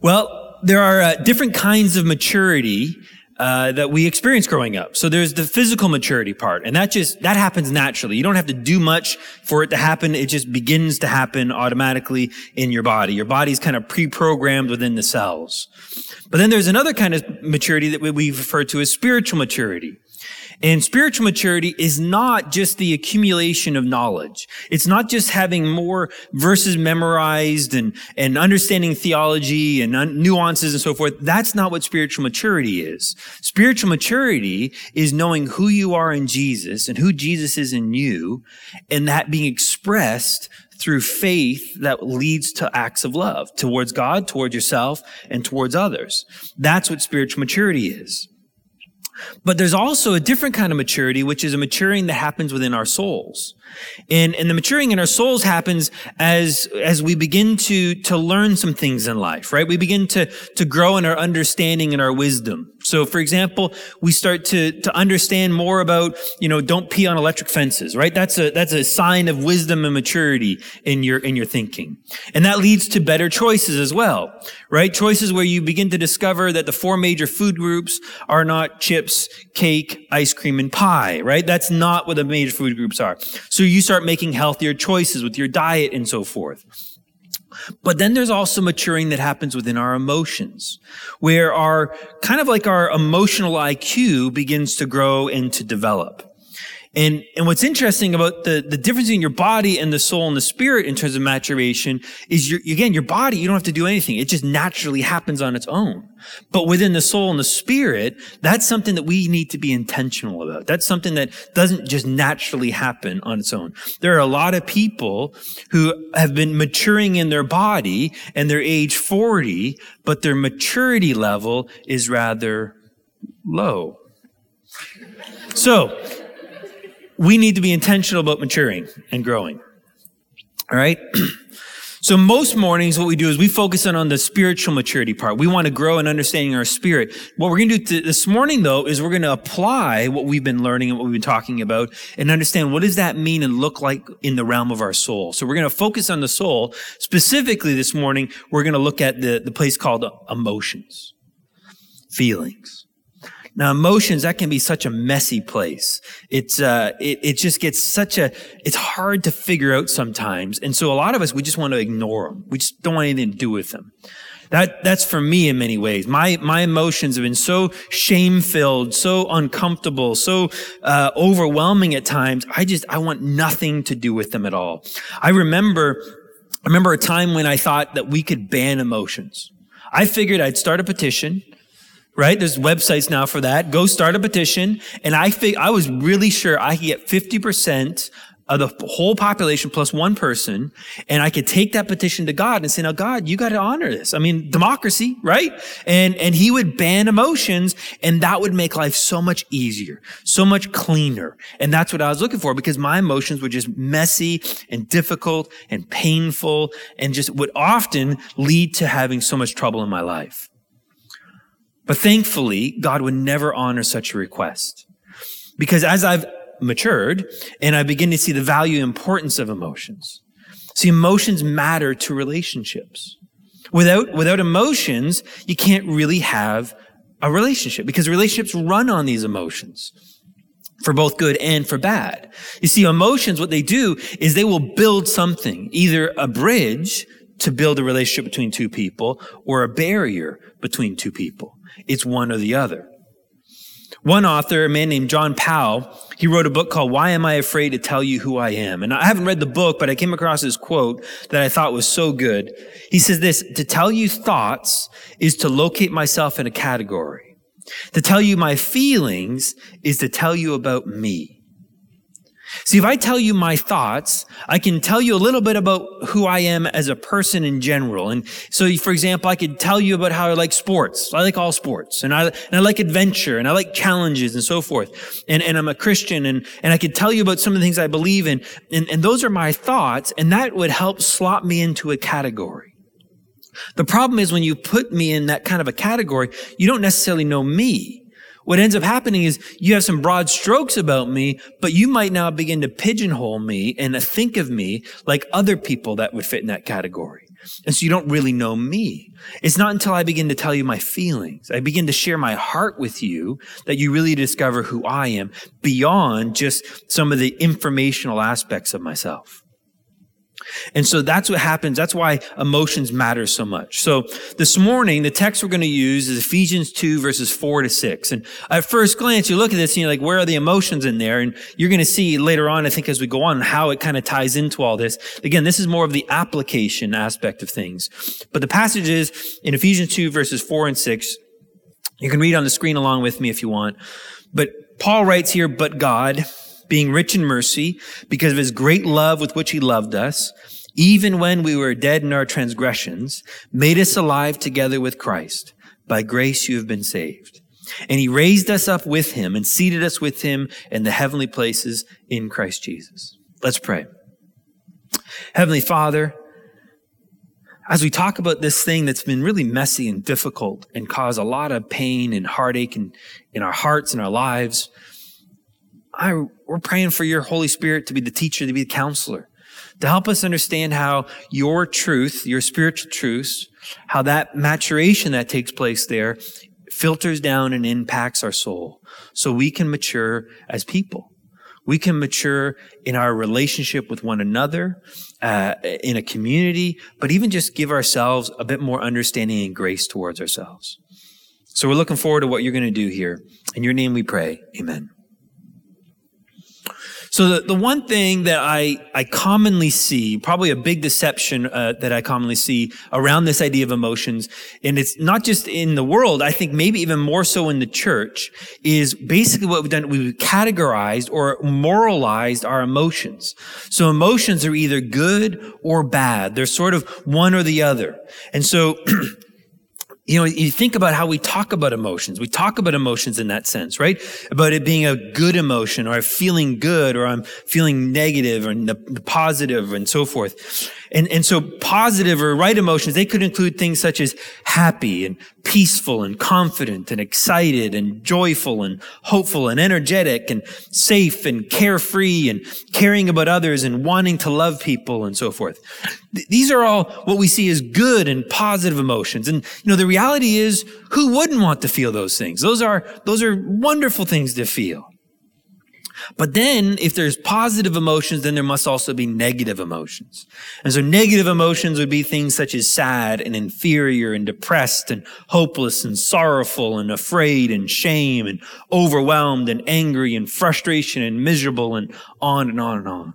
Well, there are uh, different kinds of maturity uh, that we experience growing up. So there's the physical maturity part, and that just that happens naturally. You don't have to do much for it to happen; it just begins to happen automatically in your body. Your body's kind of pre-programmed within the cells. But then there's another kind of maturity that we refer to as spiritual maturity. And spiritual maturity is not just the accumulation of knowledge. It's not just having more verses memorized and, and understanding theology and un- nuances and so forth. That's not what spiritual maturity is. Spiritual maturity is knowing who you are in Jesus and who Jesus is in you and that being expressed through faith that leads to acts of love towards God, towards yourself, and towards others. That's what spiritual maturity is. But there's also a different kind of maturity, which is a maturing that happens within our souls. And, and the maturing in our souls happens as, as we begin to, to learn some things in life, right? We begin to, to grow in our understanding and our wisdom. So, for example, we start to, to understand more about, you know, don't pee on electric fences, right? That's a, that's a sign of wisdom and maturity in your, in your thinking. And that leads to better choices as well, right? Choices where you begin to discover that the four major food groups are not chips, cake, ice cream, and pie, right? That's not what the major food groups are. So you start making healthier choices with your diet and so forth. But then there's also maturing that happens within our emotions, where our kind of like our emotional IQ begins to grow and to develop. And, and what's interesting about the, the difference in your body and the soul and the spirit in terms of maturation is your, again, your body, you don't have to do anything. It just naturally happens on its own. But within the soul and the spirit, that's something that we need to be intentional about. That's something that doesn't just naturally happen on its own. There are a lot of people who have been maturing in their body and they're age 40, but their maturity level is rather low. So, we need to be intentional about maturing and growing. All right? so most mornings, what we do is we focus on, on the spiritual maturity part. We want to grow in understanding our spirit. What we're going to do this morning, though, is we're going to apply what we've been learning and what we've been talking about and understand what does that mean and look like in the realm of our soul. So we're going to focus on the soul. Specifically this morning, we're going to look at the, the place called emotions, feelings. Now, emotions, that can be such a messy place. It's, uh, it, it just gets such a, it's hard to figure out sometimes. And so a lot of us, we just want to ignore them. We just don't want anything to do with them. That, that's for me in many ways. My, my emotions have been so shame filled, so uncomfortable, so, uh, overwhelming at times. I just, I want nothing to do with them at all. I remember, I remember a time when I thought that we could ban emotions. I figured I'd start a petition right? There's websites now for that. Go start a petition. And I think I was really sure I could get 50% of the whole population plus one person. And I could take that petition to God and say, now God, you got to honor this. I mean, democracy, right? And, and he would ban emotions and that would make life so much easier, so much cleaner. And that's what I was looking for because my emotions were just messy and difficult and painful and just would often lead to having so much trouble in my life. But thankfully, God would never honor such a request. Because as I've matured and I begin to see the value and importance of emotions, see, emotions matter to relationships. Without, without emotions, you can't really have a relationship because relationships run on these emotions for both good and for bad. You see, emotions, what they do is they will build something, either a bridge to build a relationship between two people or a barrier between two people. It's one or the other. One author, a man named John Powell, he wrote a book called Why Am I Afraid to Tell You Who I Am? And I haven't read the book, but I came across this quote that I thought was so good. He says this, to tell you thoughts is to locate myself in a category. To tell you my feelings is to tell you about me. See, if I tell you my thoughts, I can tell you a little bit about who I am as a person in general. And so, for example, I could tell you about how I like sports. I like all sports and I, and I like adventure and I like challenges and so forth. And, and I'm a Christian and, and I could tell you about some of the things I believe in. And, and those are my thoughts. And that would help slot me into a category. The problem is when you put me in that kind of a category, you don't necessarily know me. What ends up happening is you have some broad strokes about me, but you might now begin to pigeonhole me and think of me like other people that would fit in that category. And so you don't really know me. It's not until I begin to tell you my feelings, I begin to share my heart with you that you really discover who I am beyond just some of the informational aspects of myself. And so that's what happens. That's why emotions matter so much. So this morning, the text we're going to use is Ephesians 2 verses 4 to 6. And at first glance, you look at this and you're like, where are the emotions in there? And you're going to see later on, I think as we go on, how it kind of ties into all this. Again, this is more of the application aspect of things. But the passage is in Ephesians 2 verses 4 and 6. You can read on the screen along with me if you want. But Paul writes here, but God, being rich in mercy, because of his great love with which he loved us, even when we were dead in our transgressions, made us alive together with Christ. By grace you have been saved. And he raised us up with him and seated us with him in the heavenly places in Christ Jesus. Let's pray. Heavenly Father, as we talk about this thing that's been really messy and difficult and caused a lot of pain and heartache in, in our hearts and our lives, I, we're praying for your Holy Spirit to be the teacher, to be the counselor, to help us understand how your truth, your spiritual truths, how that maturation that takes place there filters down and impacts our soul so we can mature as people. We can mature in our relationship with one another, uh, in a community, but even just give ourselves a bit more understanding and grace towards ourselves. So we're looking forward to what you're going to do here. In your name we pray. Amen. So the, the one thing that I, I commonly see, probably a big deception uh, that I commonly see around this idea of emotions, and it's not just in the world, I think maybe even more so in the church, is basically what we've done, we've categorized or moralized our emotions. So emotions are either good or bad. They're sort of one or the other. And so you know, you think about how we talk about emotions. We talk about emotions in that sense, right? About it being a good emotion or I'm feeling good or I'm feeling negative or positive and so forth. And, and so positive or right emotions, they could include things such as happy and peaceful and confident and excited and joyful and hopeful and energetic and safe and carefree and caring about others and wanting to love people and so forth. These are all what we see as good and positive emotions. And, you know, the reality is who wouldn't want to feel those things? Those are, those are wonderful things to feel. But then if there's positive emotions, then there must also be negative emotions. And so negative emotions would be things such as sad and inferior and depressed and hopeless and sorrowful and afraid and shame and overwhelmed and angry and frustration and miserable and on and on and on.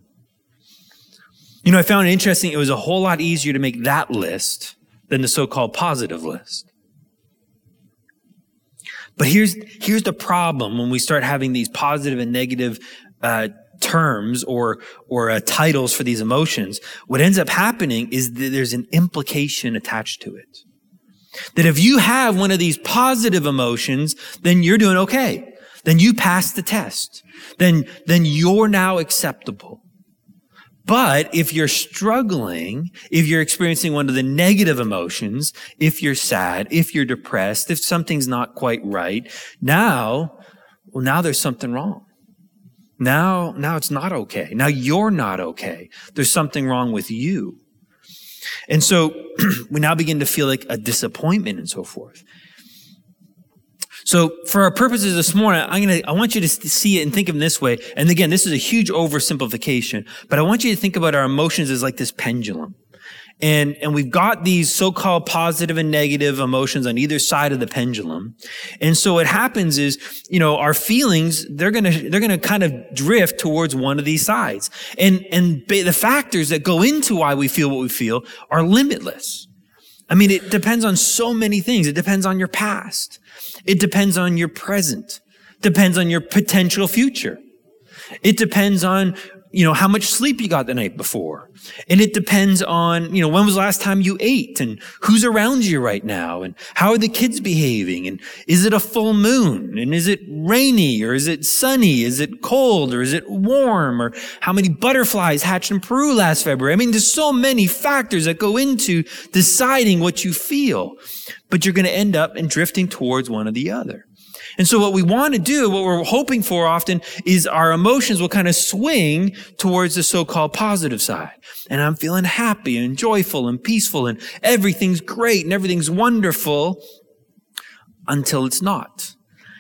You know, I found it interesting. It was a whole lot easier to make that list than the so-called positive list. But here's, here's the problem when we start having these positive and negative, uh, terms or or uh, titles for these emotions what ends up happening is that there's an implication attached to it. That if you have one of these positive emotions then you're doing okay. Then you pass the test. Then then you're now acceptable but if you're struggling, if you're experiencing one of the negative emotions, if you're sad, if you're depressed, if something's not quite right, now, well, now there's something wrong. Now, now it's not okay. Now you're not okay. There's something wrong with you. And so we now begin to feel like a disappointment and so forth. So for our purposes this morning, I'm going to, I want you to see it and think of it this way. And again, this is a huge oversimplification, but I want you to think about our emotions as like this pendulum. And, and we've got these so-called positive and negative emotions on either side of the pendulum. And so what happens is, you know, our feelings, they're going to, they're going to kind of drift towards one of these sides. And, and the factors that go into why we feel what we feel are limitless. I mean, it depends on so many things. It depends on your past. It depends on your present. Depends on your potential future. It depends on, you know, how much sleep you got the night before. And it depends on, you know, when was the last time you ate and who's around you right now and how are the kids behaving and is it a full moon and is it rainy or is it sunny? Is it cold or is it warm or how many butterflies hatched in Peru last February? I mean, there's so many factors that go into deciding what you feel, but you're going to end up in drifting towards one or the other. And so what we want to do, what we're hoping for often is our emotions will kind of swing towards the so-called positive side. And I'm feeling happy and joyful and peaceful and everything's great and everything's wonderful until it's not.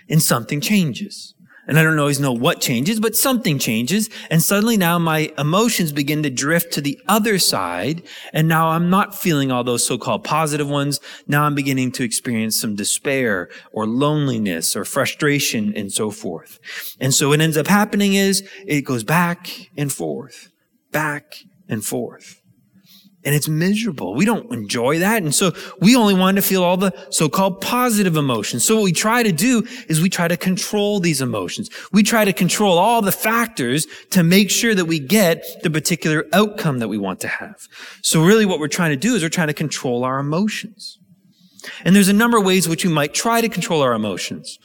And something changes. And I don't always know what changes, but something changes. And suddenly now my emotions begin to drift to the other side. And now I'm not feeling all those so-called positive ones. Now I'm beginning to experience some despair or loneliness or frustration and so forth. And so what ends up happening is it goes back and forth, back and forth and it's miserable. We don't enjoy that. And so we only want to feel all the so-called positive emotions. So what we try to do is we try to control these emotions. We try to control all the factors to make sure that we get the particular outcome that we want to have. So really what we're trying to do is we're trying to control our emotions. And there's a number of ways which we might try to control our emotions.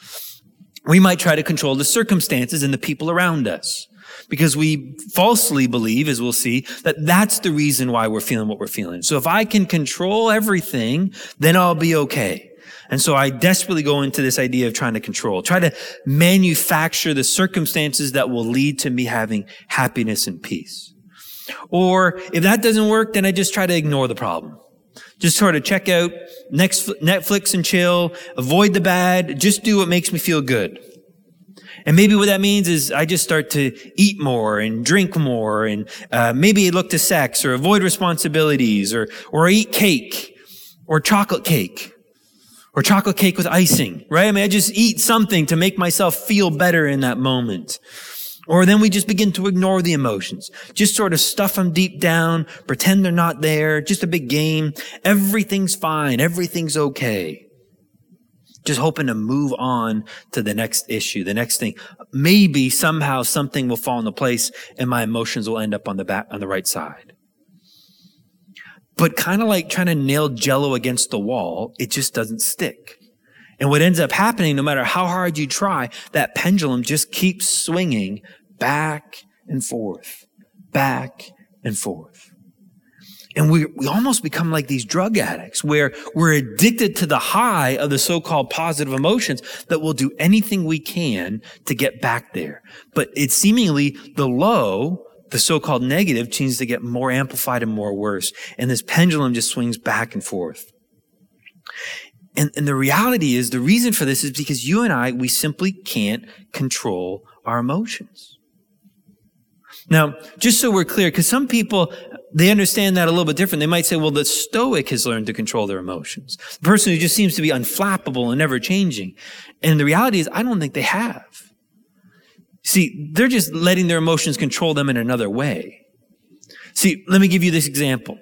We might try to control the circumstances and the people around us because we falsely believe, as we'll see, that that's the reason why we're feeling what we're feeling. So if I can control everything, then I'll be okay. And so I desperately go into this idea of trying to control, try to manufacture the circumstances that will lead to me having happiness and peace. Or if that doesn't work, then I just try to ignore the problem. Just sort of check out next Netflix and chill, avoid the bad, just do what makes me feel good. And maybe what that means is I just start to eat more and drink more and uh, maybe look to sex or avoid responsibilities or, or eat cake or chocolate cake or chocolate cake with icing, right? I mean, I just eat something to make myself feel better in that moment. Or then we just begin to ignore the emotions. Just sort of stuff them deep down, pretend they're not there, just a big game. Everything's fine. Everything's okay just hoping to move on to the next issue, the next thing. Maybe somehow something will fall into place and my emotions will end up on the back, on the right side. But kind of like trying to nail jello against the wall, it just doesn't stick. And what ends up happening, no matter how hard you try, that pendulum just keeps swinging back and forth, back and forth. And we, we almost become like these drug addicts where we're addicted to the high of the so-called positive emotions that we'll do anything we can to get back there. But it's seemingly the low, the so-called negative seems to get more amplified and more worse. And this pendulum just swings back and forth. And, and the reality is the reason for this is because you and I, we simply can't control our emotions. Now, just so we're clear, because some people, they understand that a little bit different. They might say, well, the Stoic has learned to control their emotions. The person who just seems to be unflappable and never changing. And the reality is, I don't think they have. See, they're just letting their emotions control them in another way. See, let me give you this example.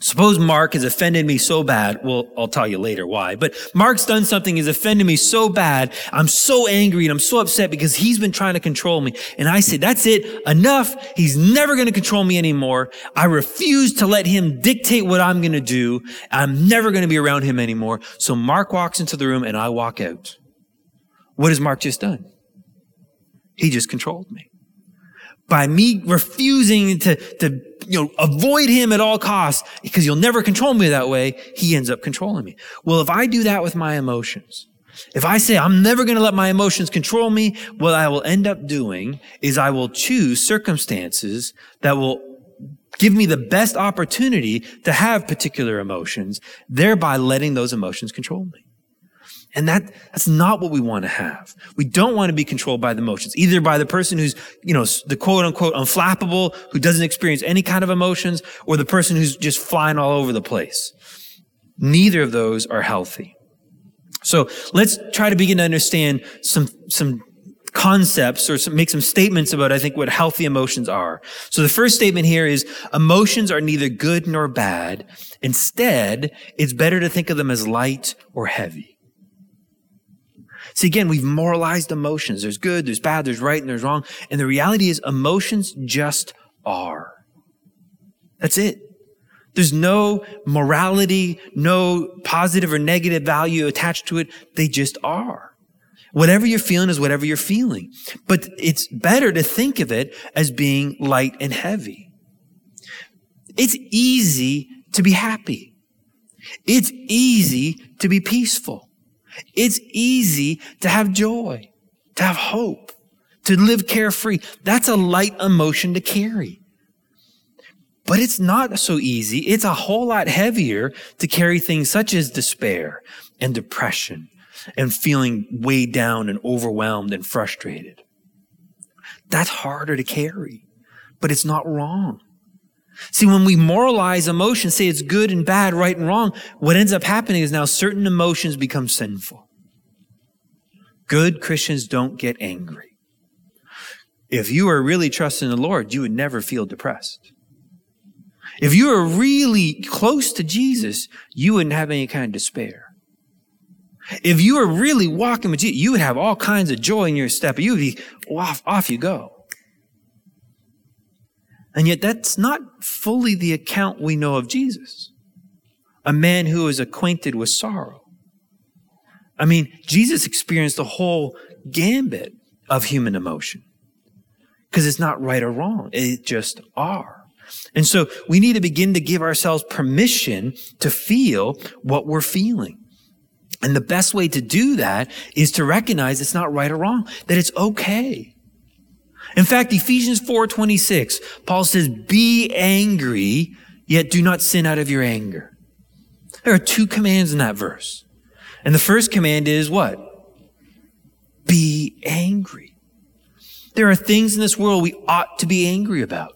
Suppose Mark has offended me so bad. Well, I'll tell you later why, but Mark's done something, has offended me so bad. I'm so angry and I'm so upset because he's been trying to control me. And I say, that's it. Enough. He's never going to control me anymore. I refuse to let him dictate what I'm going to do. I'm never going to be around him anymore. So Mark walks into the room and I walk out. What has Mark just done? He just controlled me by me refusing to, to, you know, avoid him at all costs because you'll never control me that way, he ends up controlling me. Well, if I do that with my emotions, if I say I'm never going to let my emotions control me, what I will end up doing is I will choose circumstances that will give me the best opportunity to have particular emotions, thereby letting those emotions control me. And that, that's not what we want to have. We don't want to be controlled by the emotions, either by the person who's, you know, the quote unquote unflappable, who doesn't experience any kind of emotions, or the person who's just flying all over the place. Neither of those are healthy. So let's try to begin to understand some, some concepts or some, make some statements about, I think, what healthy emotions are. So the first statement here is emotions are neither good nor bad. Instead, it's better to think of them as light or heavy. See, again, we've moralized emotions. There's good, there's bad, there's right, and there's wrong. And the reality is emotions just are. That's it. There's no morality, no positive or negative value attached to it. They just are. Whatever you're feeling is whatever you're feeling. But it's better to think of it as being light and heavy. It's easy to be happy. It's easy to be peaceful. It's easy to have joy, to have hope, to live carefree. That's a light emotion to carry. But it's not so easy. It's a whole lot heavier to carry things such as despair and depression and feeling weighed down and overwhelmed and frustrated. That's harder to carry, but it's not wrong. See, when we moralize emotions, say it's good and bad, right and wrong, what ends up happening is now certain emotions become sinful. Good Christians don't get angry. If you are really trusting the Lord, you would never feel depressed. If you are really close to Jesus, you wouldn't have any kind of despair. If you were really walking with Jesus, you would have all kinds of joy in your step. You would be off, off you go. And yet that's not fully the account we know of Jesus. A man who is acquainted with sorrow. I mean, Jesus experienced the whole gambit of human emotion. Because it's not right or wrong. It just are. And so we need to begin to give ourselves permission to feel what we're feeling. And the best way to do that is to recognize it's not right or wrong, that it's okay. In fact, Ephesians 4:26, Paul says, "Be angry, yet do not sin out of your anger." There are two commands in that verse. And the first command is what? Be angry. There are things in this world we ought to be angry about.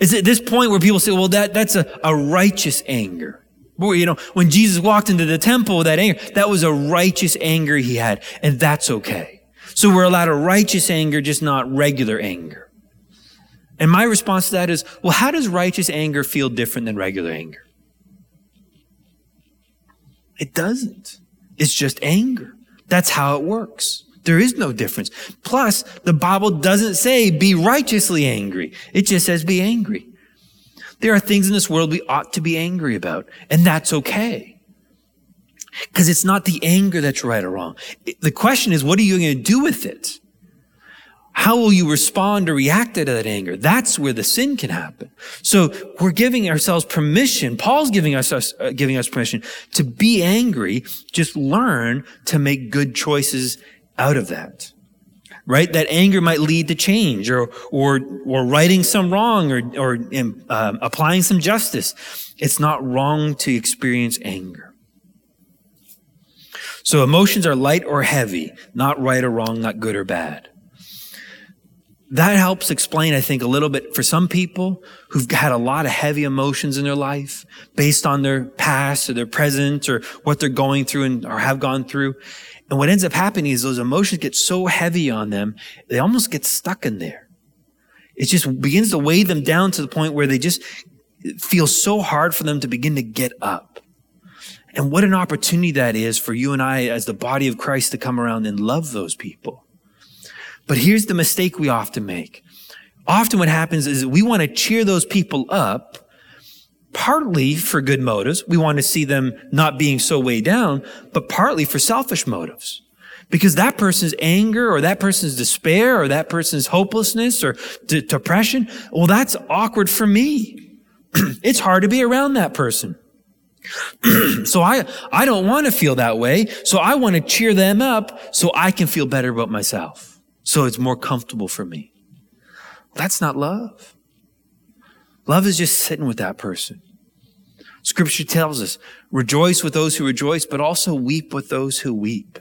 It's at this point where people say, well, that, that's a, a righteous anger. Boy, you know, when Jesus walked into the temple with that anger, that was a righteous anger he had, and that's okay. So we're allowed a righteous anger, just not regular anger. And my response to that is, well, how does righteous anger feel different than regular anger? It doesn't. It's just anger. That's how it works. There is no difference. Plus, the Bible doesn't say be righteously angry. It just says be angry. There are things in this world we ought to be angry about, and that's okay. Because it's not the anger that's right or wrong. The question is, what are you going to do with it? How will you respond or react to that anger? That's where the sin can happen. So we're giving ourselves permission. Paul's giving us, uh, giving us permission to be angry. Just learn to make good choices out of that right? That anger might lead to change or, or, or righting some wrong or, or um, applying some justice. It's not wrong to experience anger. So emotions are light or heavy, not right or wrong, not good or bad. That helps explain, I think, a little bit for some people who've had a lot of heavy emotions in their life based on their past or their present or what they're going through and or have gone through. And what ends up happening is those emotions get so heavy on them, they almost get stuck in there. It just begins to weigh them down to the point where they just feel so hard for them to begin to get up. And what an opportunity that is for you and I as the body of Christ to come around and love those people. But here's the mistake we often make. Often what happens is we want to cheer those people up partly for good motives. We want to see them not being so weighed down, but partly for selfish motives. Because that person's anger or that person's despair or that person's hopelessness or depression, well, that's awkward for me. it's hard to be around that person. so I, I don't want to feel that way. So I want to cheer them up so I can feel better about myself. So it's more comfortable for me. That's not love. Love is just sitting with that person. Scripture tells us, rejoice with those who rejoice, but also weep with those who weep.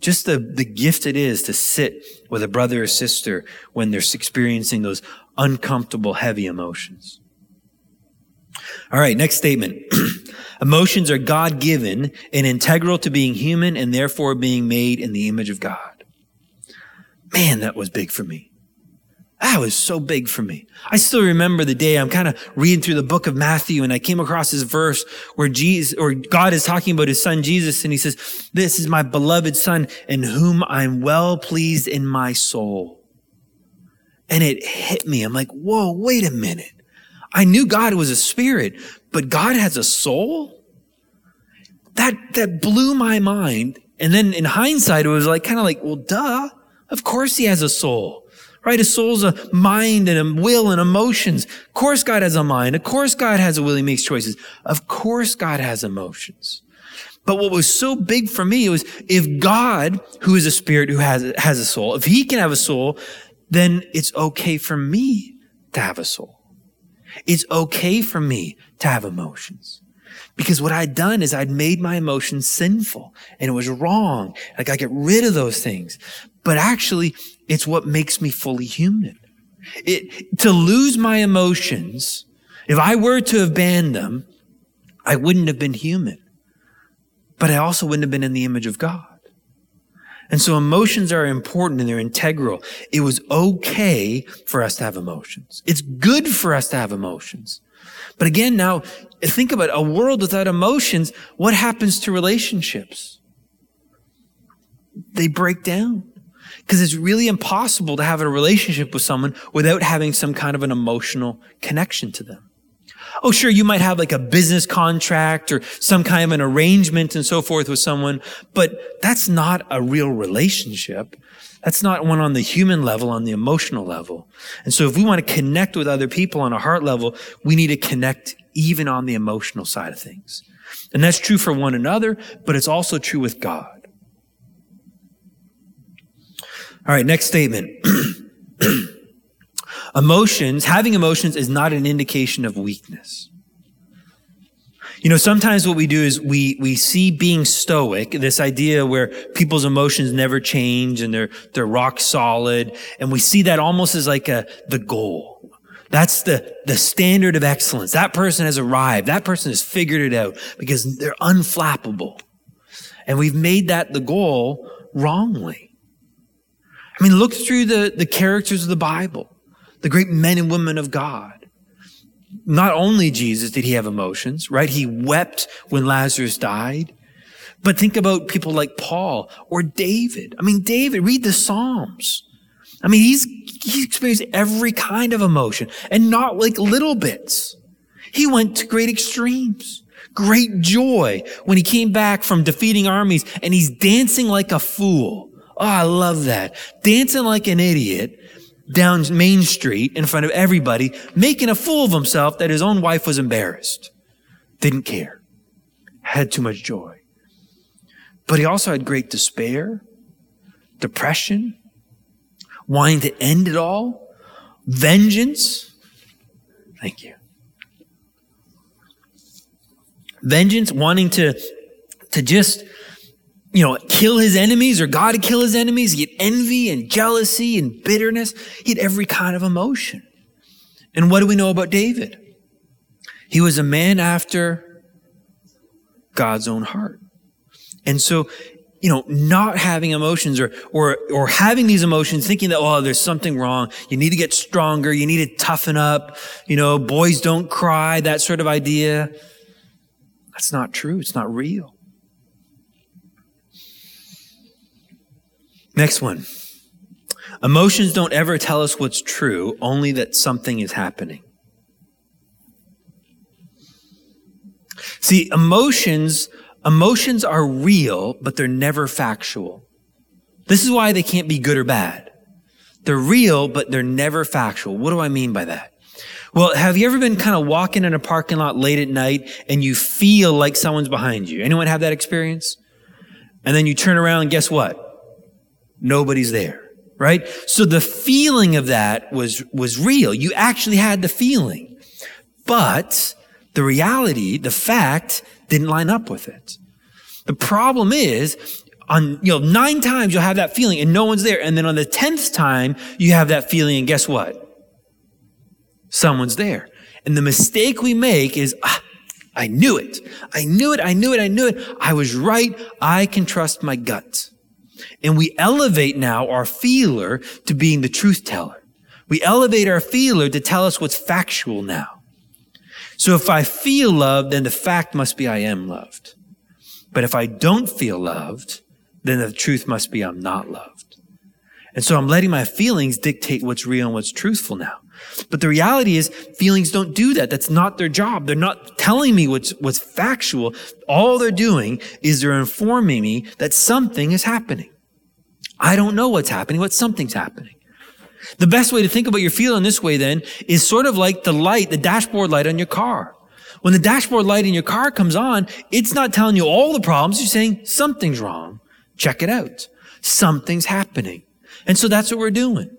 Just the, the gift it is to sit with a brother or sister when they're experiencing those uncomfortable, heavy emotions. All right, next statement. Emotions are God given and integral to being human and therefore being made in the image of God. Man, that was big for me. That was so big for me. I still remember the day I'm kind of reading through the book of Matthew and I came across this verse where Jesus or God is talking about his son Jesus and he says, this is my beloved son in whom I'm well pleased in my soul. And it hit me. I'm like, whoa, wait a minute. I knew God was a spirit, but God has a soul? That, that blew my mind. And then in hindsight, it was like, kind of like, well, duh. Of course he has a soul right? A soul's a mind and a will and emotions. Of course God has a mind. Of course God has a will. He makes choices. Of course God has emotions. But what was so big for me was if God, who is a spirit who has, has a soul, if he can have a soul, then it's okay for me to have a soul. It's okay for me to have emotions. Because what I'd done is I'd made my emotions sinful and it was wrong. Like I get rid of those things. But actually, it's what makes me fully human. It, to lose my emotions, if I were to have banned them, I wouldn't have been human. But I also wouldn't have been in the image of God. And so emotions are important and they're integral. It was okay for us to have emotions. It's good for us to have emotions. But again, now think about a world without emotions. What happens to relationships? They break down because it's really impossible to have a relationship with someone without having some kind of an emotional connection to them. Oh, sure, you might have like a business contract or some kind of an arrangement and so forth with someone, but that's not a real relationship. That's not one on the human level, on the emotional level. And so if we want to connect with other people on a heart level, we need to connect even on the emotional side of things. And that's true for one another, but it's also true with God. All right, next statement. Emotions, having emotions is not an indication of weakness. You know, sometimes what we do is we, we see being stoic, this idea where people's emotions never change and they're, they're rock solid. And we see that almost as like a, the goal. That's the, the standard of excellence. That person has arrived. That person has figured it out because they're unflappable. And we've made that the goal wrongly. I mean, look through the, the characters of the Bible the great men and women of God. Not only Jesus did he have emotions, right? He wept when Lazarus died. But think about people like Paul or David. I mean, David, read the Psalms. I mean, he's, he's experienced every kind of emotion and not like little bits. He went to great extremes, great joy when he came back from defeating armies and he's dancing like a fool. Oh, I love that. Dancing like an idiot down Main Street in front of everybody, making a fool of himself that his own wife was embarrassed. Didn't care. Had too much joy. But he also had great despair, depression, wanting to end it all, vengeance. Thank you. Vengeance, wanting to, to just you know, kill his enemies or God to kill his enemies. He had envy and jealousy and bitterness. He had every kind of emotion. And what do we know about David? He was a man after God's own heart. And so, you know, not having emotions or, or, or having these emotions, thinking that, oh, there's something wrong. You need to get stronger. You need to toughen up. You know, boys don't cry, that sort of idea. That's not true. It's not real. Next one. Emotions don't ever tell us what's true, only that something is happening. See, emotions, emotions are real, but they're never factual. This is why they can't be good or bad. They're real, but they're never factual. What do I mean by that? Well, have you ever been kind of walking in a parking lot late at night and you feel like someone's behind you? Anyone have that experience? And then you turn around and guess what? Nobody's there, right? So the feeling of that was, was real. You actually had the feeling, but the reality, the fact didn't line up with it. The problem is, on, you know, nine times you'll have that feeling and no one's there. And then on the tenth time, you have that feeling and guess what? Someone's there. And the mistake we make is, ah, I knew it. I knew it. I knew it. I knew it. I was right. I can trust my gut. And we elevate now our feeler to being the truth teller. We elevate our feeler to tell us what's factual now. So if I feel loved, then the fact must be I am loved. But if I don't feel loved, then the truth must be I'm not loved. And so I'm letting my feelings dictate what's real and what's truthful now. But the reality is feelings don't do that. That's not their job. They're not telling me what's, what's factual. All they're doing is they're informing me that something is happening. I don't know what's happening, but something's happening. The best way to think about your feeling this way then is sort of like the light, the dashboard light on your car. When the dashboard light in your car comes on, it's not telling you all the problems. You're saying something's wrong. Check it out. Something's happening. And so that's what we're doing.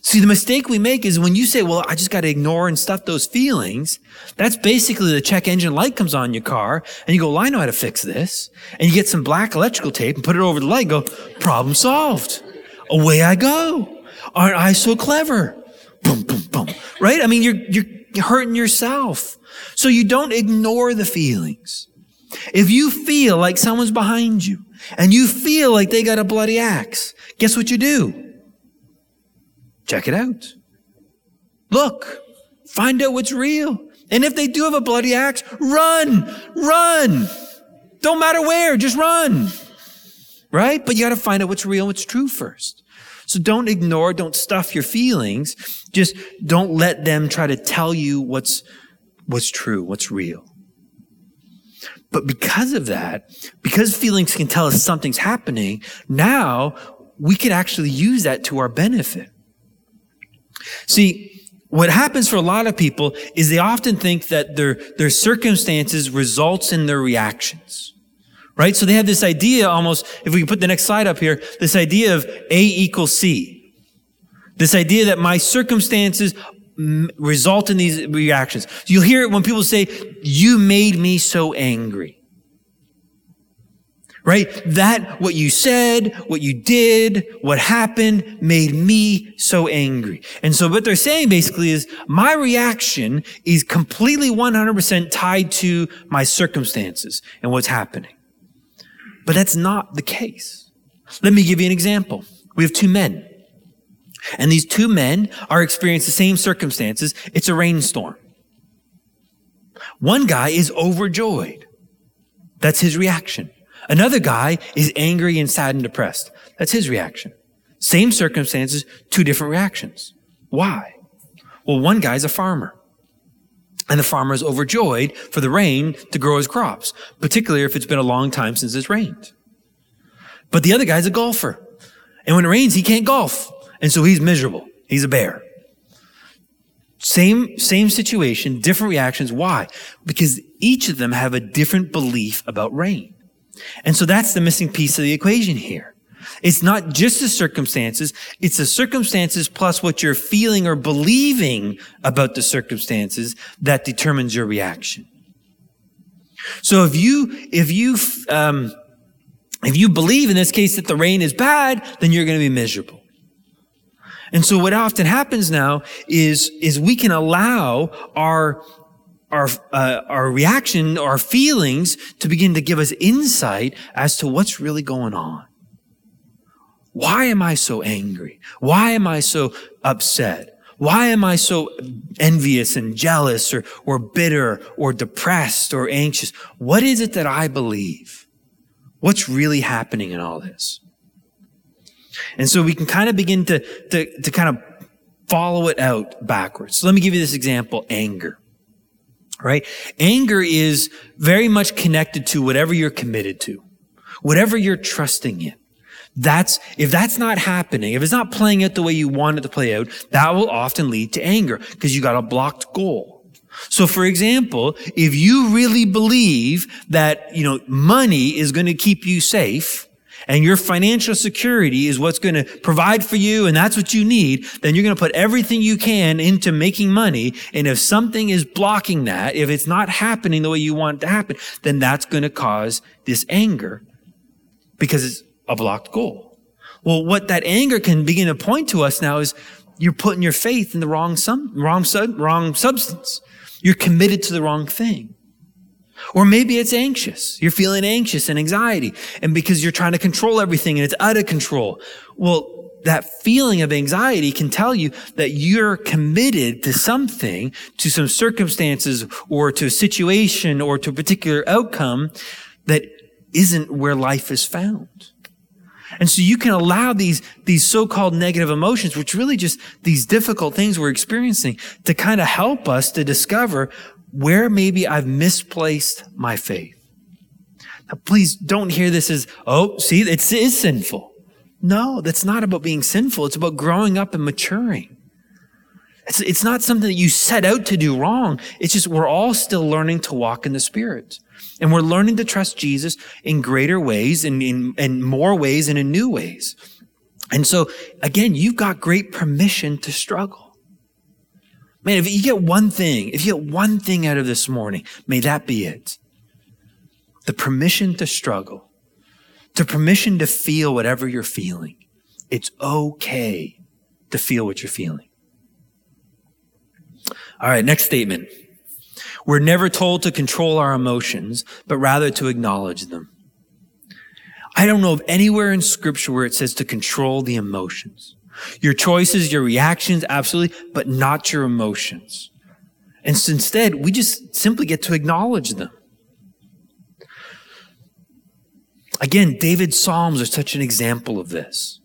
See, the mistake we make is when you say, well, I just got to ignore and stuff those feelings. That's basically the check engine light comes on your car and you go, well, I know how to fix this. And you get some black electrical tape and put it over the light go, problem solved. Away I go. Aren't I so clever? Boom, boom, boom. Right? I mean, you're, you're hurting yourself. So you don't ignore the feelings. If you feel like someone's behind you and you feel like they got a bloody axe, guess what you do? Check it out. Look, find out what's real. And if they do have a bloody axe, run, run. Don't matter where, just run. Right? But you got to find out what's real, what's true first. So don't ignore, don't stuff your feelings. Just don't let them try to tell you what's, what's true, what's real. But because of that, because feelings can tell us something's happening, now we can actually use that to our benefit. See, what happens for a lot of people is they often think that their, their circumstances results in their reactions. Right? So they have this idea almost, if we can put the next slide up here, this idea of A equals C. This idea that my circumstances result in these reactions. You'll hear it when people say, you made me so angry right? That, what you said, what you did, what happened made me so angry. And so what they're saying basically is my reaction is completely 100% tied to my circumstances and what's happening. But that's not the case. Let me give you an example. We have two men. And these two men are experiencing the same circumstances. It's a rainstorm. One guy is overjoyed. That's his reaction. Another guy is angry and sad and depressed. That's his reaction. Same circumstances, two different reactions. Why? Well, one guy's a farmer. And the farmer is overjoyed for the rain to grow his crops, particularly if it's been a long time since it's rained. But the other guy's a golfer. And when it rains, he can't golf. And so he's miserable. He's a bear. Same, same situation, different reactions. Why? Because each of them have a different belief about rain. And so that's the missing piece of the equation here. It's not just the circumstances, it's the circumstances plus what you're feeling or believing about the circumstances that determines your reaction. So if you, if you, um, if you believe in this case that the rain is bad, then you're going to be miserable. And so what often happens now is, is we can allow our, our, uh, our reaction, our feelings to begin to give us insight as to what's really going on. Why am I so angry? Why am I so upset? Why am I so envious and jealous or, or bitter or depressed or anxious? What is it that I believe? What's really happening in all this? And so we can kind of begin to, to, to kind of follow it out backwards. So let me give you this example, anger right? Anger is very much connected to whatever you're committed to, whatever you're trusting in. That's, if that's not happening, if it's not playing out the way you want it to play out, that will often lead to anger because you got a blocked goal. So for example, if you really believe that, you know, money is going to keep you safe, and your financial security is what's going to provide for you and that's what you need, then you're going to put everything you can into making money. And if something is blocking that, if it's not happening the way you want it to happen, then that's going to cause this anger because it's a blocked goal. Well, what that anger can begin to point to us now is you're putting your faith in the wrong, sum, wrong, wrong substance. You're committed to the wrong thing. Or maybe it's anxious. You're feeling anxious and anxiety. And because you're trying to control everything and it's out of control. Well, that feeling of anxiety can tell you that you're committed to something, to some circumstances or to a situation or to a particular outcome that isn't where life is found. And so you can allow these, these so-called negative emotions, which really just these difficult things we're experiencing to kind of help us to discover where maybe I've misplaced my faith. Now, please don't hear this as, oh, see, it is sinful. No, that's not about being sinful. It's about growing up and maturing. It's, it's not something that you set out to do wrong. It's just we're all still learning to walk in the Spirit. And we're learning to trust Jesus in greater ways and in, in more ways and in new ways. And so, again, you've got great permission to struggle. Man, if you get one thing, if you get one thing out of this morning, may that be it. The permission to struggle, the permission to feel whatever you're feeling. It's okay to feel what you're feeling. All right, next statement. We're never told to control our emotions, but rather to acknowledge them. I don't know of anywhere in scripture where it says to control the emotions. Your choices, your reactions, absolutely, but not your emotions. And so instead, we just simply get to acknowledge them. Again, David's Psalms are such an example of this.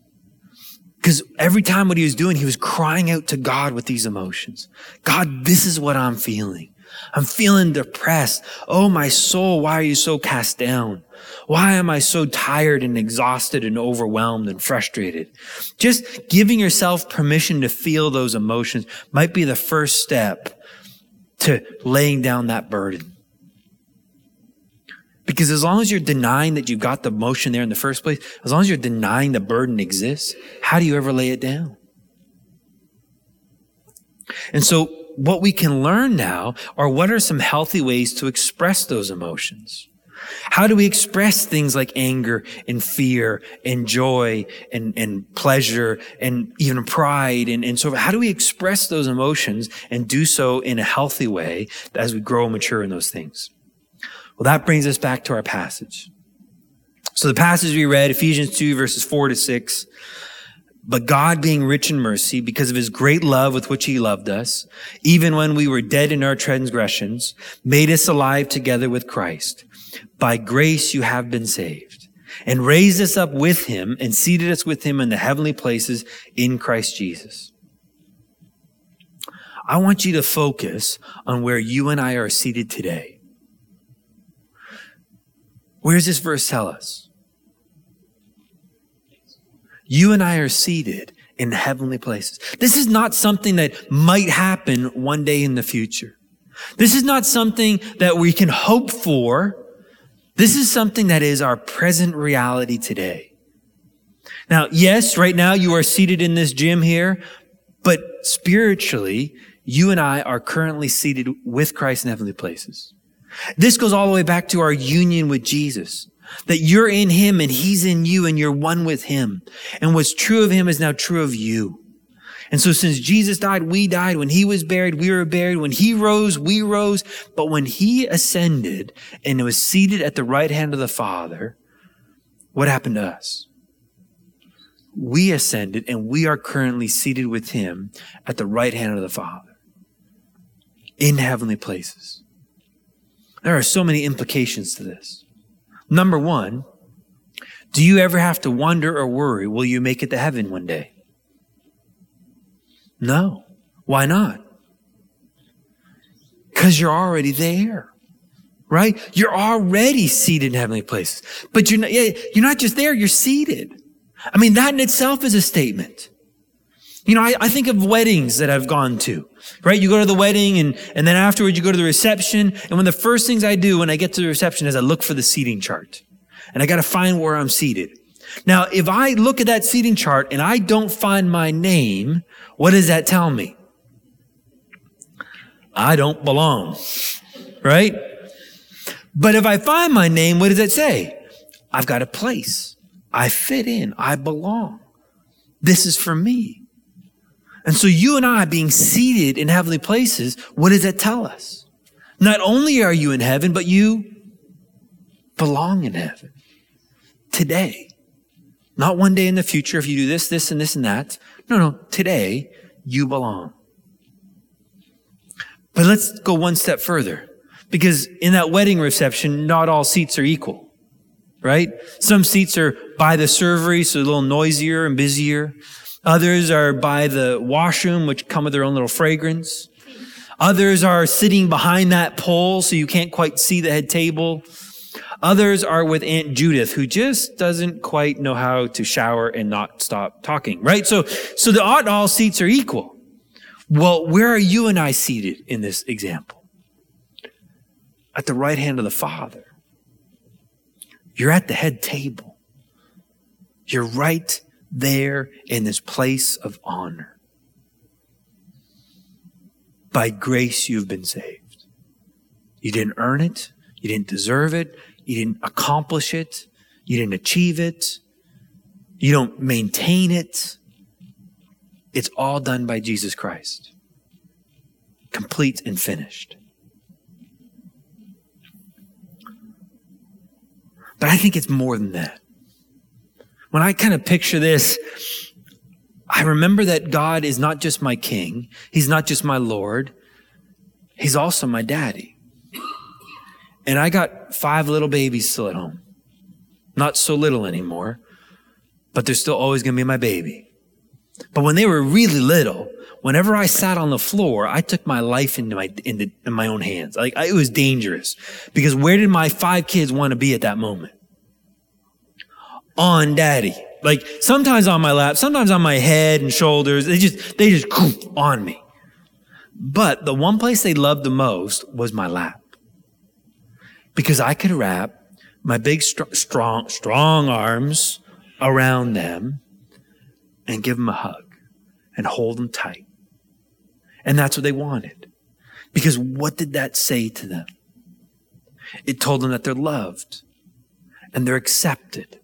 Because every time what he was doing, he was crying out to God with these emotions. God, this is what I'm feeling. I'm feeling depressed. Oh, my soul, why are you so cast down? Why am I so tired and exhausted and overwhelmed and frustrated? Just giving yourself permission to feel those emotions might be the first step to laying down that burden. Because as long as you're denying that you've got the emotion there in the first place, as long as you're denying the burden exists, how do you ever lay it down? And so what we can learn now are what are some healthy ways to express those emotions? How do we express things like anger and fear and joy and, and pleasure and even pride and, and so how do we express those emotions and do so in a healthy way as we grow and mature in those things? Well, that brings us back to our passage. So the passage we read, Ephesians 2 verses 4 to 6. But God being rich in mercy because of his great love with which he loved us, even when we were dead in our transgressions, made us alive together with Christ. By grace you have been saved and raised us up with him and seated us with him in the heavenly places in Christ Jesus. I want you to focus on where you and I are seated today. Where does this verse tell us? You and I are seated in heavenly places. This is not something that might happen one day in the future. This is not something that we can hope for. This is something that is our present reality today. Now, yes, right now you are seated in this gym here, but spiritually, you and I are currently seated with Christ in heavenly places. This goes all the way back to our union with Jesus. That you're in him and he's in you and you're one with him. And what's true of him is now true of you. And so since Jesus died, we died. When he was buried, we were buried. When he rose, we rose. But when he ascended and was seated at the right hand of the Father, what happened to us? We ascended and we are currently seated with him at the right hand of the Father in heavenly places. There are so many implications to this. Number one, do you ever have to wonder or worry, will you make it to heaven one day? No. Why not? Because you're already there. Right? You're already seated in heavenly places. But you're not, you're not just there, you're seated. I mean, that in itself is a statement. You know, I, I, think of weddings that I've gone to, right? You go to the wedding and, and then afterwards you go to the reception. And one of the first things I do when I get to the reception is I look for the seating chart and I got to find where I'm seated. Now, if I look at that seating chart and I don't find my name, what does that tell me? I don't belong, right? But if I find my name, what does it say? I've got a place. I fit in. I belong. This is for me. And so you and I being seated in heavenly places, what does that tell us? Not only are you in heaven, but you belong in heaven today. Not one day in the future if you do this, this, and this and that. No, no, today you belong. But let's go one step further because in that wedding reception, not all seats are equal, right? Some seats are by the servery, so a little noisier and busier. Others are by the washroom, which come with their own little fragrance. Others are sitting behind that pole, so you can't quite see the head table. Others are with Aunt Judith, who just doesn't quite know how to shower and not stop talking, right? So, so the ought all seats are equal. Well, where are you and I seated in this example? At the right hand of the Father. You're at the head table. You're right there in this place of honor. By grace, you've been saved. You didn't earn it. You didn't deserve it. You didn't accomplish it. You didn't achieve it. You don't maintain it. It's all done by Jesus Christ. Complete and finished. But I think it's more than that. When I kind of picture this, I remember that God is not just my king. He's not just my Lord. He's also my daddy. And I got five little babies still at home. Not so little anymore, but they're still always going to be my baby. But when they were really little, whenever I sat on the floor, I took my life into my, into, in my own hands. Like I, it was dangerous because where did my five kids want to be at that moment? On daddy. Like sometimes on my lap, sometimes on my head and shoulders. They just, they just on me. But the one place they loved the most was my lap because I could wrap my big, strong, strong arms around them and give them a hug and hold them tight. And that's what they wanted. Because what did that say to them? It told them that they're loved and they're accepted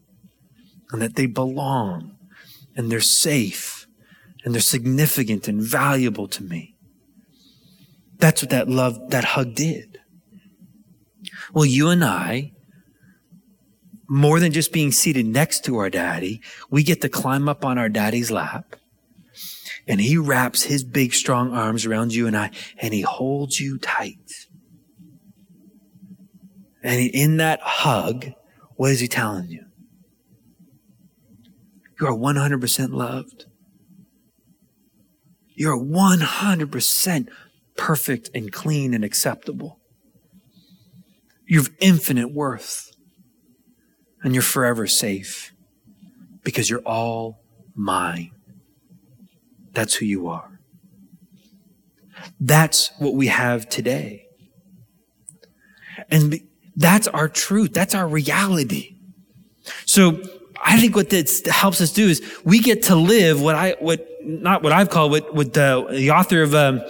and that they belong and they're safe and they're significant and valuable to me. That's what that love, that hug did. Well, you and I, more than just being seated next to our daddy, we get to climb up on our daddy's lap and he wraps his big, strong arms around you and I, and he holds you tight. And in that hug, what is he telling you? You are 100% loved. You're 100% perfect and clean and acceptable. You have infinite worth. And you're forever safe because you're all mine. That's who you are. That's what we have today. And that's our truth. That's our reality. So I think what this helps us do is we get to live what I, what, not what I've called, what, what the, the author of, um,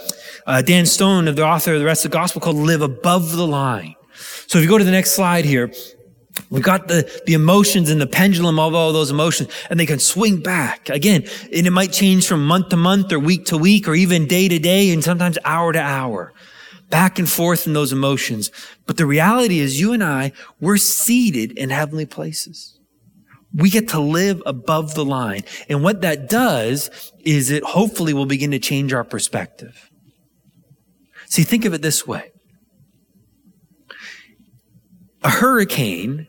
uh, Dan Stone, of the author of the rest of the gospel called live above the line. So if you go to the next slide here, We've got the, the emotions and the pendulum of all those emotions, and they can swing back. Again, and it might change from month to month or week to week or even day to day and sometimes hour to hour. Back and forth in those emotions. But the reality is you and I, we're seated in heavenly places. We get to live above the line. And what that does is it hopefully will begin to change our perspective. See, think of it this way. A hurricane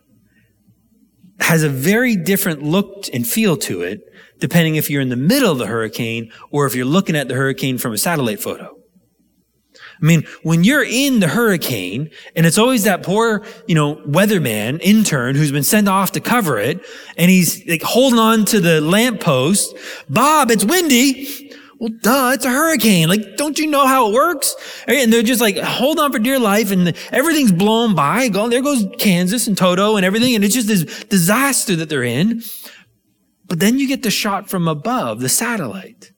has a very different look and feel to it depending if you're in the middle of the hurricane or if you're looking at the hurricane from a satellite photo. I mean, when you're in the hurricane and it's always that poor, you know, weatherman intern who's been sent off to cover it and he's like holding on to the lamppost. Bob, it's windy. Well, duh, it's a hurricane. Like, don't you know how it works? And they're just like, hold on for dear life and everything's blown by. There goes Kansas and Toto and everything. And it's just this disaster that they're in. But then you get the shot from above, the satellite.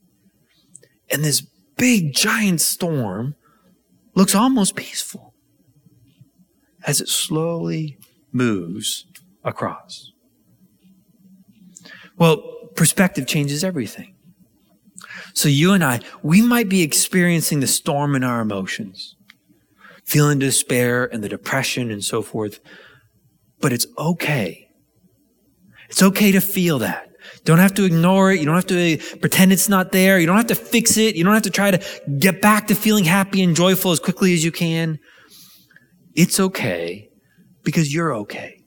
And this big giant storm looks almost peaceful as it slowly moves across. Well, perspective changes everything. So you and I, we might be experiencing the storm in our emotions, feeling despair and the depression and so forth, but it's okay. It's okay to feel that. Don't have to ignore it. You don't have to uh, pretend it's not there. You don't have to fix it. You don't have to try to get back to feeling happy and joyful as quickly as you can. It's okay because you're okay.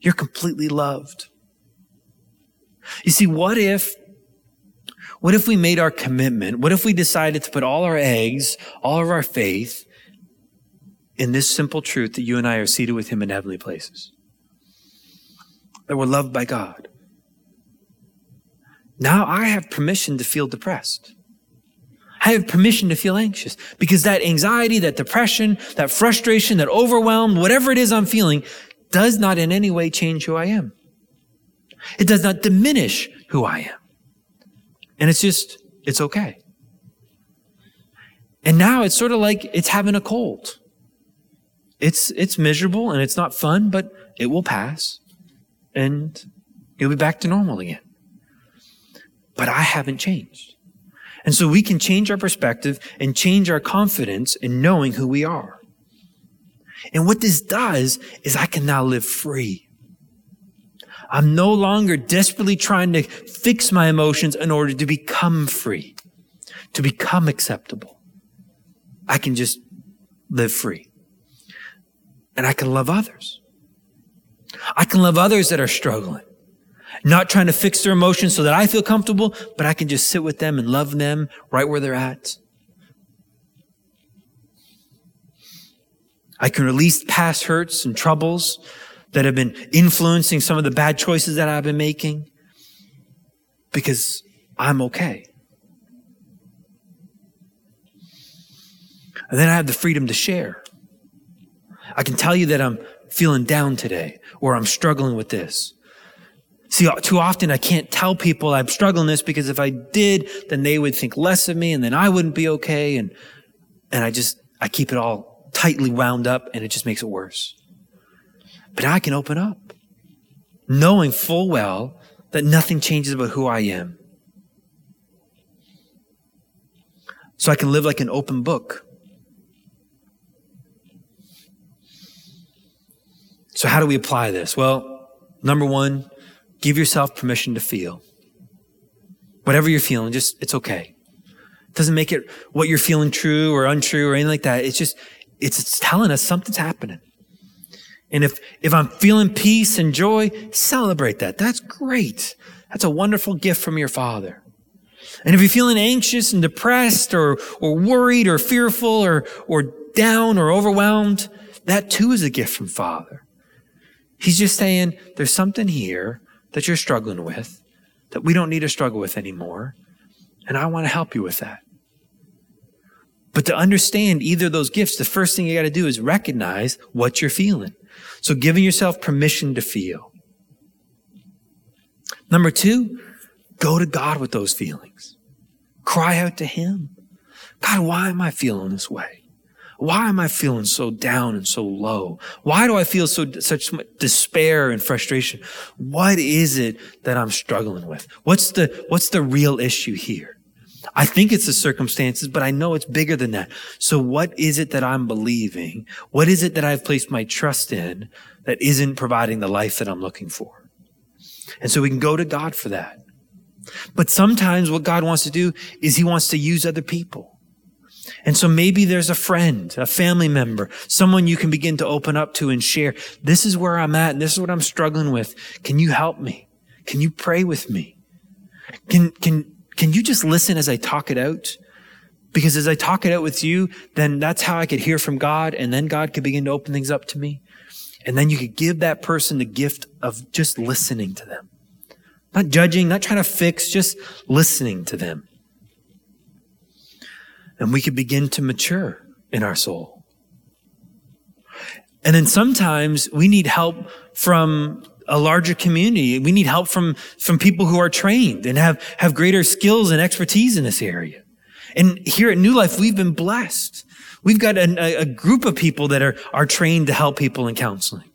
You're completely loved. You see, what if what if we made our commitment? What if we decided to put all our eggs, all of our faith in this simple truth that you and I are seated with him in heavenly places. That we're loved by God. Now I have permission to feel depressed. I have permission to feel anxious because that anxiety, that depression, that frustration, that overwhelm, whatever it is I'm feeling, does not in any way change who I am. It does not diminish who I am. And it's just, it's okay. And now it's sort of like it's having a cold. It's, it's miserable and it's not fun, but it will pass and you'll be back to normal again. But I haven't changed. And so we can change our perspective and change our confidence in knowing who we are. And what this does is I can now live free. I'm no longer desperately trying to fix my emotions in order to become free, to become acceptable. I can just live free. And I can love others. I can love others that are struggling. Not trying to fix their emotions so that I feel comfortable, but I can just sit with them and love them right where they're at. I can release past hurts and troubles that have been influencing some of the bad choices that I've been making because I'm okay. And then I have the freedom to share. I can tell you that I'm feeling down today or I'm struggling with this. See, too often I can't tell people I'm struggling this because if I did, then they would think less of me and then I wouldn't be okay. And, and I just, I keep it all tightly wound up and it just makes it worse. But I can open up, knowing full well that nothing changes about who I am. So I can live like an open book. So, how do we apply this? Well, number one, give yourself permission to feel. Whatever you're feeling, just, it's okay. It doesn't make it what you're feeling true or untrue or anything like that. It's just, it's, it's telling us something's happening. And if, if I'm feeling peace and joy, celebrate that. That's great. That's a wonderful gift from your father. And if you're feeling anxious and depressed or, or worried or fearful or, or down or overwhelmed, that too is a gift from father. He's just saying there's something here that you're struggling with that we don't need to struggle with anymore. And I want to help you with that. But to understand either of those gifts, the first thing you got to do is recognize what you're feeling. So giving yourself permission to feel. Number two, go to God with those feelings. Cry out to Him. God, why am I feeling this way? Why am I feeling so down and so low? Why do I feel so such despair and frustration? What is it that I'm struggling with? What's the what's the real issue here? I think it's the circumstances, but I know it's bigger than that. So what is it that I'm believing? What is it that I've placed my trust in that isn't providing the life that I'm looking for? And so we can go to God for that. But sometimes what God wants to do is he wants to use other people. And so maybe there's a friend, a family member, someone you can begin to open up to and share. This is where I'm at and this is what I'm struggling with. Can you help me? Can you pray with me? Can, can, can you just listen as I talk it out? Because as I talk it out with you, then that's how I could hear from God and then God could begin to open things up to me. And then you could give that person the gift of just listening to them. Not judging, not trying to fix, just listening to them. And we could begin to mature in our soul. And then sometimes we need help from a larger community. We need help from, from people who are trained and have, have greater skills and expertise in this area. And here at New Life, we've been blessed. We've got a, a group of people that are, are trained to help people in counseling.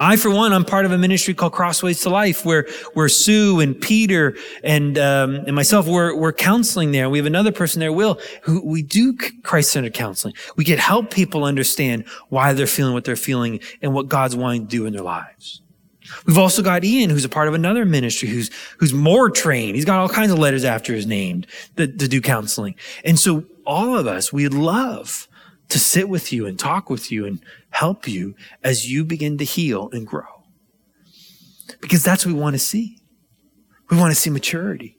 I, for one, I'm part of a ministry called Crossways to Life, where where Sue and Peter and um, and myself we're we're counseling there. We have another person there, Will, who we do Christ-centered counseling. We can help people understand why they're feeling what they're feeling and what God's wanting to do in their lives. We've also got Ian, who's a part of another ministry, who's who's more trained. He's got all kinds of letters after his name to, to do counseling. And so all of us, we'd love to sit with you and talk with you and help you as you begin to heal and grow. Because that's what we want to see. We want to see maturity.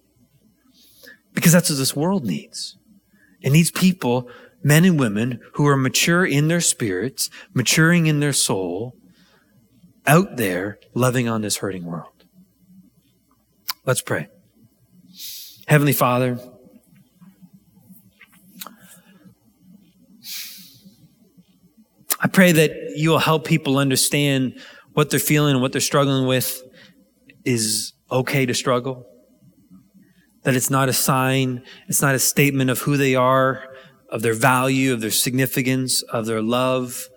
Because that's what this world needs. It needs people men and women who are mature in their spirits, maturing in their soul, out there loving on this hurting world. Let's pray. Heavenly Father, I pray that you will help people understand what they're feeling and what they're struggling with is okay to struggle. That it's not a sign, it's not a statement of who they are, of their value, of their significance, of their love,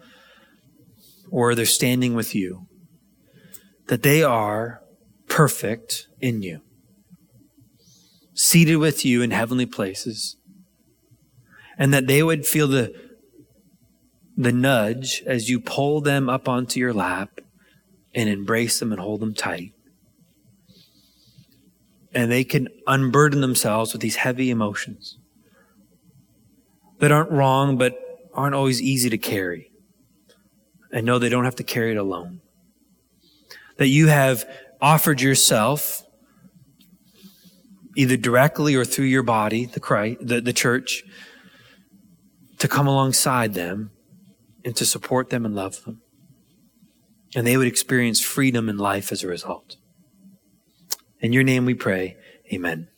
or their standing with you. That they are perfect in you, seated with you in heavenly places, and that they would feel the, the nudge as you pull them up onto your lap and embrace them and hold them tight and they can unburden themselves with these heavy emotions that aren't wrong, but aren't always easy to carry. And know they don't have to carry it alone. That you have offered yourself either directly or through your body, the Christ, the, the church, to come alongside them and to support them and love them. And they would experience freedom in life as a result. In your name we pray. Amen.